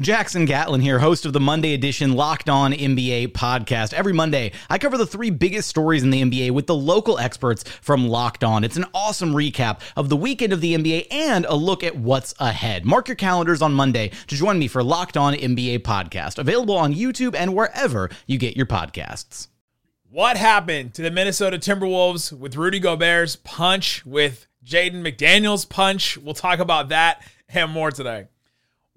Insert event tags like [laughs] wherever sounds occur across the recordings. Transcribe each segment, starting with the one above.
Jackson Gatlin here, host of the Monday edition Locked On NBA podcast. Every Monday, I cover the three biggest stories in the NBA with the local experts from Locked On. It's an awesome recap of the weekend of the NBA and a look at what's ahead. Mark your calendars on Monday to join me for Locked On NBA podcast, available on YouTube and wherever you get your podcasts. What happened to the Minnesota Timberwolves with Rudy Gobert's punch, with Jaden McDaniels' punch? We'll talk about that and more today.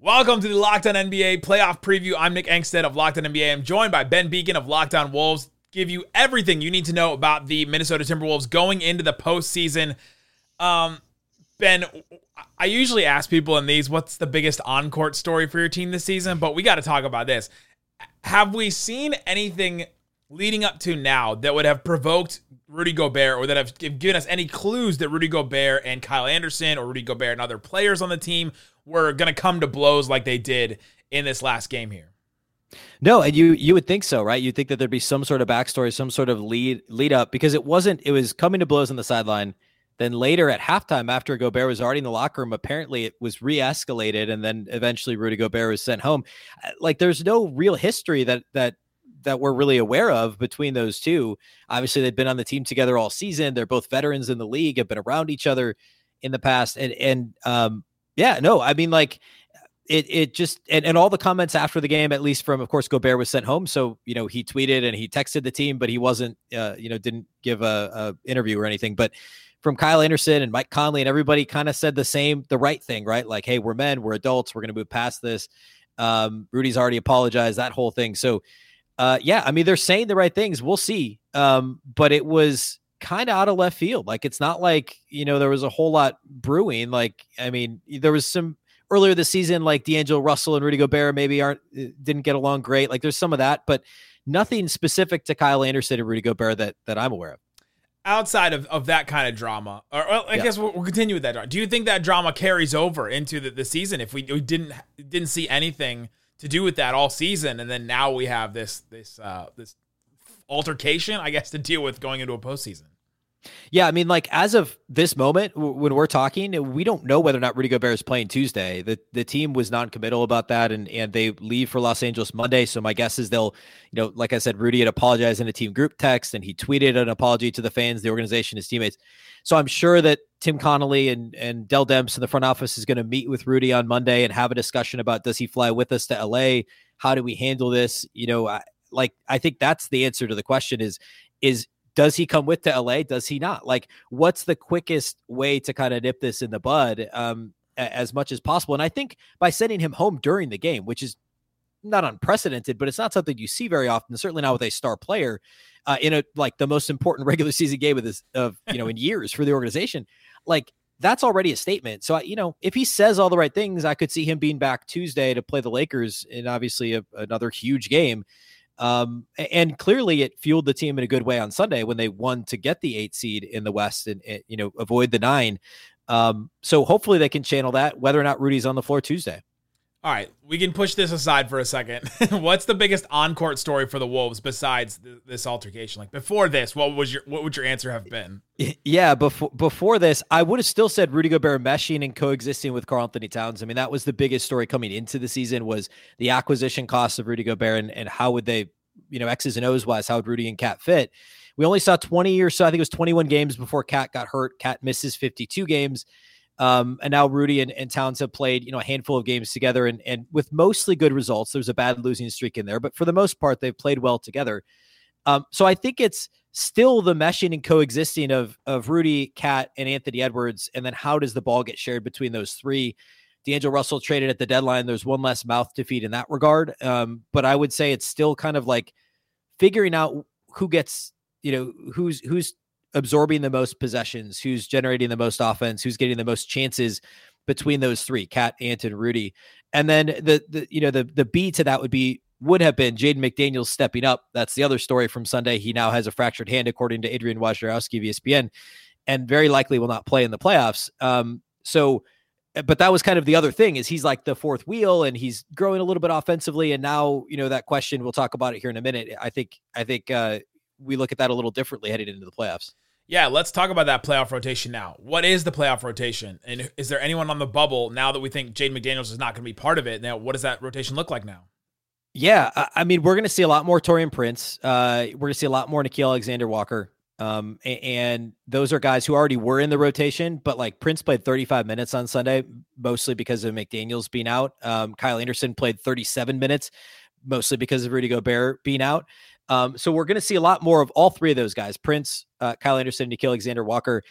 Welcome to the Locked On NBA playoff preview. I'm Nick Angstadt of Locked On NBA. I'm joined by Ben Beecken of Locked On Wolves. Give you everything you need to know about the Minnesota Timberwolves going into the postseason. Um, Ben, I usually ask people in these, what's the biggest on court story for your team this season? But we got to talk about this. Have we seen anything leading up to now that would have provoked Rudy Gobert or that have given us any clues that Rudy Gobert and Kyle Anderson or Rudy Gobert and other players on the team were going to come to blows like they did in this last game here? No, and you you would think so, right? You'd think that there'd be some sort of backstory, some sort of lead lead up because it wasn't. It was coming to blows on the sideline. Then later at halftime, after Gobert was already in the locker room, apparently it was re-escalated, and then eventually Rudy Gobert was sent home. Uh, like there's no real history that that that we're really aware of between those two. Obviously, they've been on the team together all season. They're both veterans in the league, have been around each other in the past, and and um, yeah, no, I mean like it it just and, and all the comments after the game, at least from of course Gobert was sent home, so you know he tweeted and he texted the team, but he wasn't uh, you know didn't give a, a interview or anything, but from Kyle Anderson and Mike Conley and everybody kind of said the same, the right thing, right? Like, hey, we're men, we're adults, we're going to move past this. Um, Rudy's already apologized, that whole thing. So uh, yeah, I mean, they're saying the right things. We'll see. Um, but it was kind of out of left field. Like, it's not like, you know, there was a whole lot brewing. Like, I mean, there was some earlier this season, like D'Angelo Russell and Rudy Gobert maybe aren't, uh, didn't get along great. Like, there's some of that, but nothing specific to Kyle Anderson and Rudy Gobert that, that I'm aware of outside of, of that kind of drama, or, or I yeah. guess we'll, we'll, continue with that drama. Do you think that drama carries over into the, the season if we, we didn't didn't see anything to do with that all season, and then now we have this this uh, this altercation, I guess, to deal with going into a postseason. Yeah, I mean, like as of this moment, w- when we're talking, we don't know whether or not Rudy Gobert is playing Tuesday. The the team was non-committal about that, and and they leave for Los Angeles Monday. So my guess is they'll, you know, like I said, Rudy had apologized in a team group text, and he tweeted an apology to the fans, the organization, his teammates. So I'm sure that Tim Connelly and and Dell Demps in the front office is going to meet with Rudy on Monday and have a discussion about does he fly with us to LA? How do we handle this? You know, I, like I think that's the answer to the question is is does he come with to LA? Does he not? Like, what's the quickest way to kind of nip this in the bud um, as much as possible? And I think by sending him home during the game, which is not unprecedented, but it's not something you see very often. Certainly not with a star player uh, in a like the most important [laughs] regular season game of this of you know in years for the organization. Like that's already a statement. So you know if he says all the right things, I could see him being back Tuesday to play the Lakers in obviously a, another huge game. Um, and clearly it fueled the team in a good way on Sunday when they won to get the eight seed in the West and, you know avoid the nine. Um, so hopefully they can channel that whether or not Rudy's on the floor Tuesday. All right, we can push this aside for a second. [laughs] What's the biggest on-court story for the Wolves besides th- this altercation? Like before this, what was your what would your answer have been? Yeah, before before this, I would have still said Rudy Gobert meshing and coexisting with Karl Anthony Towns. I mean, that was the biggest story coming into the season was the acquisition costs of Rudy Gobert and, and how would they you know, X's and O's wise, how would Rudy and KAT fit? We only saw 20 or so, I think it was 21 games before KAT got hurt. KAT misses 52 games. Um, and now Rudy and, and Towns have played, you know, a handful of games together and, and with mostly good results. There's a bad losing streak in there, but for the most part, they've played well together. Um, so I think it's still the meshing and coexisting of of Rudy, KAT, and Anthony Edwards. And then how does the ball get shared between those three? D'Angelo Russell traded at the deadline. There's one less mouth to feed in that regard. Um, but I would say it's still kind of like figuring out who gets, you know, who's who's absorbing the most possessions, who's generating the most offense, who's getting the most chances between those three, KAT, Ant, and Rudy. And then the the you know the the B to that would be would have been Jaden McDaniels stepping up. That's the other story from Sunday. He now has a fractured hand, according to Adrian Wojnarowski of ESPN, and very likely will not play in the playoffs. Um, so but that was kind of the other thing is he's like the fourth wheel and he's growing a little bit offensively and now you know that question we'll talk about it here in a minute i think i think uh we look at that a little differently heading into the playoffs. Yeah let's talk about that playoff rotation now. What is the playoff rotation? And is there anyone on the bubble now that we think Jaden mcdaniels is not going to be part of it? Now what does that rotation look like now? Yeah i mean we're going to see a lot more taurean prince. Uh we're going to see a lot more Nickeil alexander walker. Um, and those are guys who already were in the rotation, but like Prince played 35 minutes on Sunday, mostly because of McDaniels being out. Um, Kyle Anderson played 37 minutes, mostly because of Rudy Gobert being out. Um, so we're going to see a lot more of all three of those guys Prince, uh, Kyle Anderson, Nickeil Alexander Walker.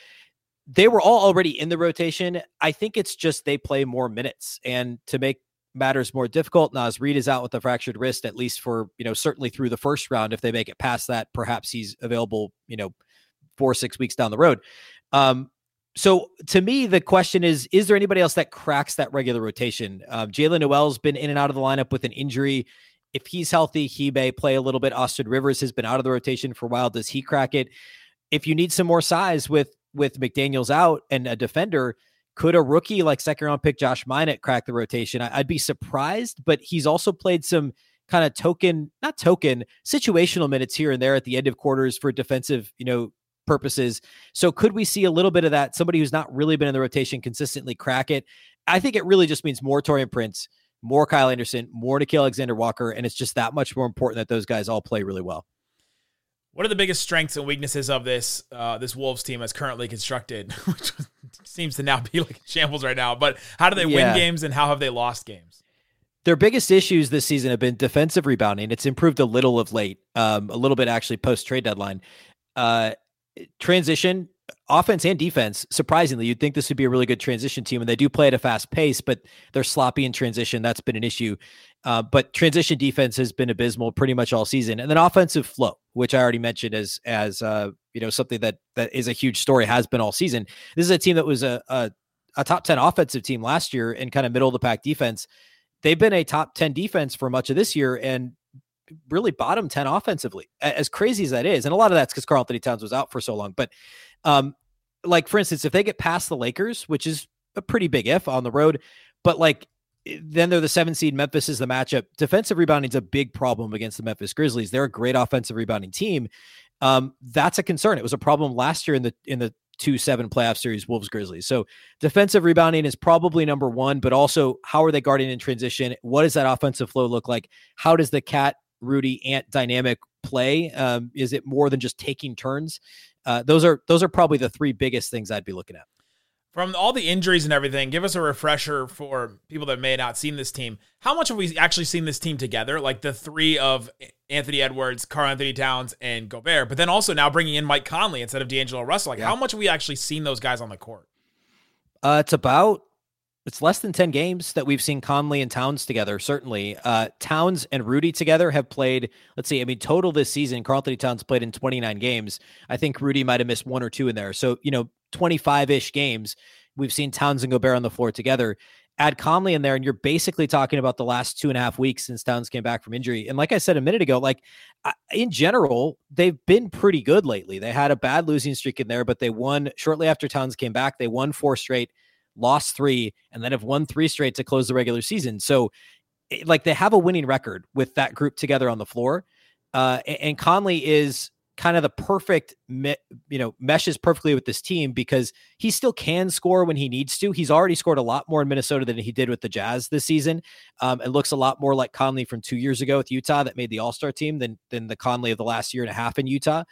They were all already in the rotation. I think it's just they play more minutes. And to make matters more difficult. Naz Reid is out with a fractured wrist, at least for, you know, certainly through the first round. If they make it past that, perhaps he's available, you know, four or six weeks down the road. Um, so to me, the question is: Is there anybody else that cracks that regular rotation? Um, Jaylen Nowell's been in and out of the lineup with an injury. If he's healthy, he may play a little bit. Austin Rivers has been out of the rotation for a while. Does he crack it? If you need some more size with with McDaniel's out and a defender, could a rookie like second round pick Josh Minott crack the rotation? I, would be surprised, but he's also played some kind of token, not token, situational minutes here and there at the end of quarters for defensive, you know, purposes. So could we see a little bit of that? Somebody who's not really been in the rotation consistently crack it. I think it really just means more Taurean Prince, more Kyle Anderson, more Nickeil Alexander Walker, and it's just that much more important that those guys all play really well. What are the biggest strengths and weaknesses of this uh, this Wolves team as currently constructed, [laughs] which seems to now be like shambles right now? But how do they yeah. win games and how have they lost games? Their biggest issues this season have been defensive rebounding. It's improved a little of late, um, a little bit actually post trade deadline. Uh, transition, offense and defense. Surprisingly, you'd think this would be a really good transition team, and they do play at a fast pace, but they're sloppy in transition. That's been an issue. Uh, but transition defense has been abysmal pretty much all season, and then offensive flow, which I already mentioned as as uh, you know something that that is a huge story has been all season. This is a team that was a, a a top ten offensive team last year and kind of middle of the pack defense. They've been a top ten defense for much of this year, and really bottom 10 offensively, as crazy as that is. And a lot of that's because Karl-Anthony Towns was out for so long. But um, like for instance, if they get past the Lakers, which is a pretty big if on the road, but like then they're the seven seed. Memphis is the matchup. Defensive rebounding is a big problem against the Memphis Grizzlies. They're a great offensive rebounding team. Um, that's a concern. It was a problem last year in the in the two seven playoff series, Wolves Grizzlies. So defensive rebounding is probably number one, but also how are they guarding in transition? What does that offensive flow look like? How does the KAT Rudy Ant dynamic play? Um, is it more than just taking turns? Uh, those are those are probably the three biggest things I'd be looking at. From all the injuries and everything, give us a refresher for people that may not seen this team. How much have we actually seen this team together? Like the three of Anthony Edwards, Karl-Anthony Towns, and Gobert, but then also now bringing in Mike Conley instead of D'Angelo Russell. Like, yeah. how much have we actually seen those guys on the court? Uh, it's about it's less than 10 games that we've seen Conley and Towns together, certainly. Uh, Towns and Rudy together have played, let's see, I mean, total this season, Karl-Anthony Towns played in 29 games. I think Rudy might have missed one or two in there. So, you know, 25 ish games. We've seen Towns and Gobert on the floor together. Add Conley in there, and you're basically talking about the last two and a half weeks since Towns came back from injury. And like I said a minute ago, like in general, they've been pretty good lately. They had a bad losing streak in there, but they won shortly after Towns came back. They won four straight lost three, and then have won three straight to close the regular season. So, like, they have a winning record with that group together on the floor. Uh, and Conley is kind of the perfect, you know, meshes perfectly with this team because he still can score when he needs to. He's already scored a lot more in Minnesota than he did with the Jazz this season. Um, it looks a lot more like Conley from two years ago with Utah that made the All Star team than than the Conley of the last year and a half in Utah.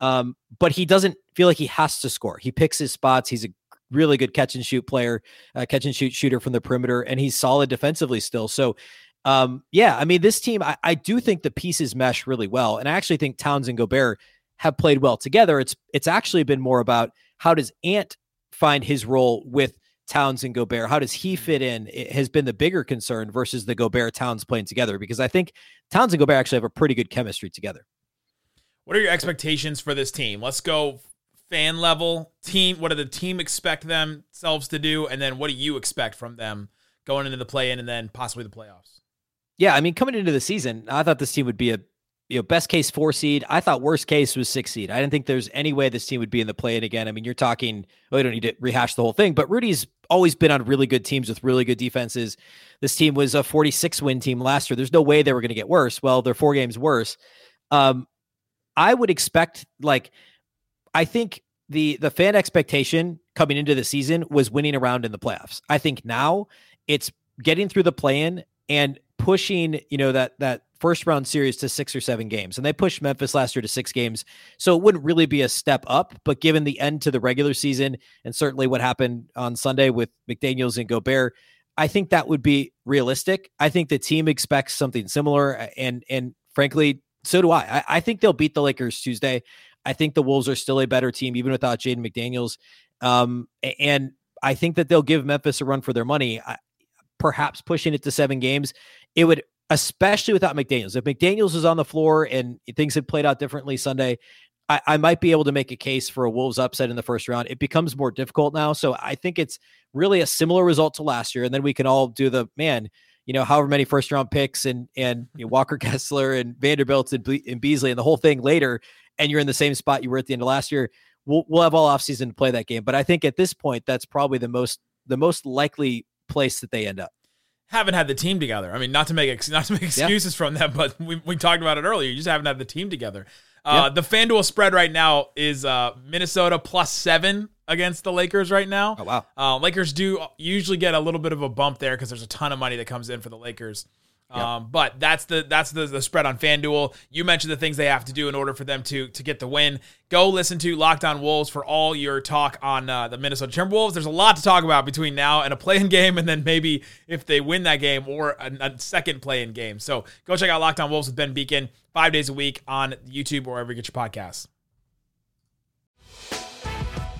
Um, but he doesn't feel like he has to score. He picks his spots. He's a really good catch and shoot player, uh, catch and shoot shooter from the perimeter, and he's solid defensively still. So um, yeah, I mean, this team, I, I do think the pieces mesh really well, and I actually think Towns and Gobert have played well together. It's it's actually been more about how does Ant find his role with Towns and Gobert? How does he fit in? It has been the bigger concern versus the Gobert Towns playing together because I think Towns and Gobert actually have a pretty good chemistry together. What are your expectations for this team? Let's go fan level team. What do the team expect themselves to do, and then what do you expect from them going into the play in and then possibly the playoffs? Yeah, I mean, coming into the season, I thought this team would be a you know best case four seed. I thought worst case was six seed. I didn't think there's any way this team would be in the play in again. I mean, you're talking. Well, we don't need to rehash the whole thing, but Rudy's always been on really good teams with really good defenses. This team was a 46 win team last year. There's no way they were going to get worse. Well, they're four games worse. Um, I would expect like I think the the fan expectation coming into the season was winning around in the playoffs. I think now it's getting through the play in and pushing, you know, that that first round series to six or seven games. And they pushed Memphis last year to six games. So it wouldn't really be a step up, but given the end to the regular season and certainly what happened on Sunday with McDaniels and Gobert, I think that would be realistic. I think the team expects something similar uh, and and frankly, so do I. I, I think they'll beat the Lakers Tuesday. I think the Wolves are still a better team, even without Jaden McDaniels. Um, and I think that they'll give Memphis a run for their money. I, perhaps pushing it to seven games, it would, especially without McDaniels. If McDaniels is on the floor and things had played out differently Sunday, I, I might be able to make a case for a Wolves upset in the first round. It becomes more difficult now. So I think it's really a similar result to last year. And then we can all do the man, you know, however many first round picks and and you know, Walker [laughs] Kessler and Vanderbilt and, Ble- and Beasley and the whole thing later, and you're in the same spot you were at the end of last year. We'll, we'll have all offseason to play that game. But I think at this point, that's probably the most the most likely place that they end up haven't had the team together. I mean, not to make ex- [laughs] not to make excuses yeah. from them, but we, we talked about it earlier. You just haven't had the team together. Uh, The FanDuel spread right now is uh, Minnesota plus seven against the Lakers right now. Oh wow! Uh, Lakers do usually get a little bit of a bump there because there's a ton of money that comes in for the Lakers. Yep. Um, but that's the that's the, the spread on FanDuel. You mentioned the things they have to do in order for them to to get the win. Go listen to Locked On Wolves for all your talk on uh, the Minnesota Timberwolves. There's a lot to talk about between now and a play-in [laughs] game, and then maybe if they win that game or a, a second play-in game. So go check out Locked On Wolves with Ben Beecken five days a week on YouTube or wherever you get your podcasts.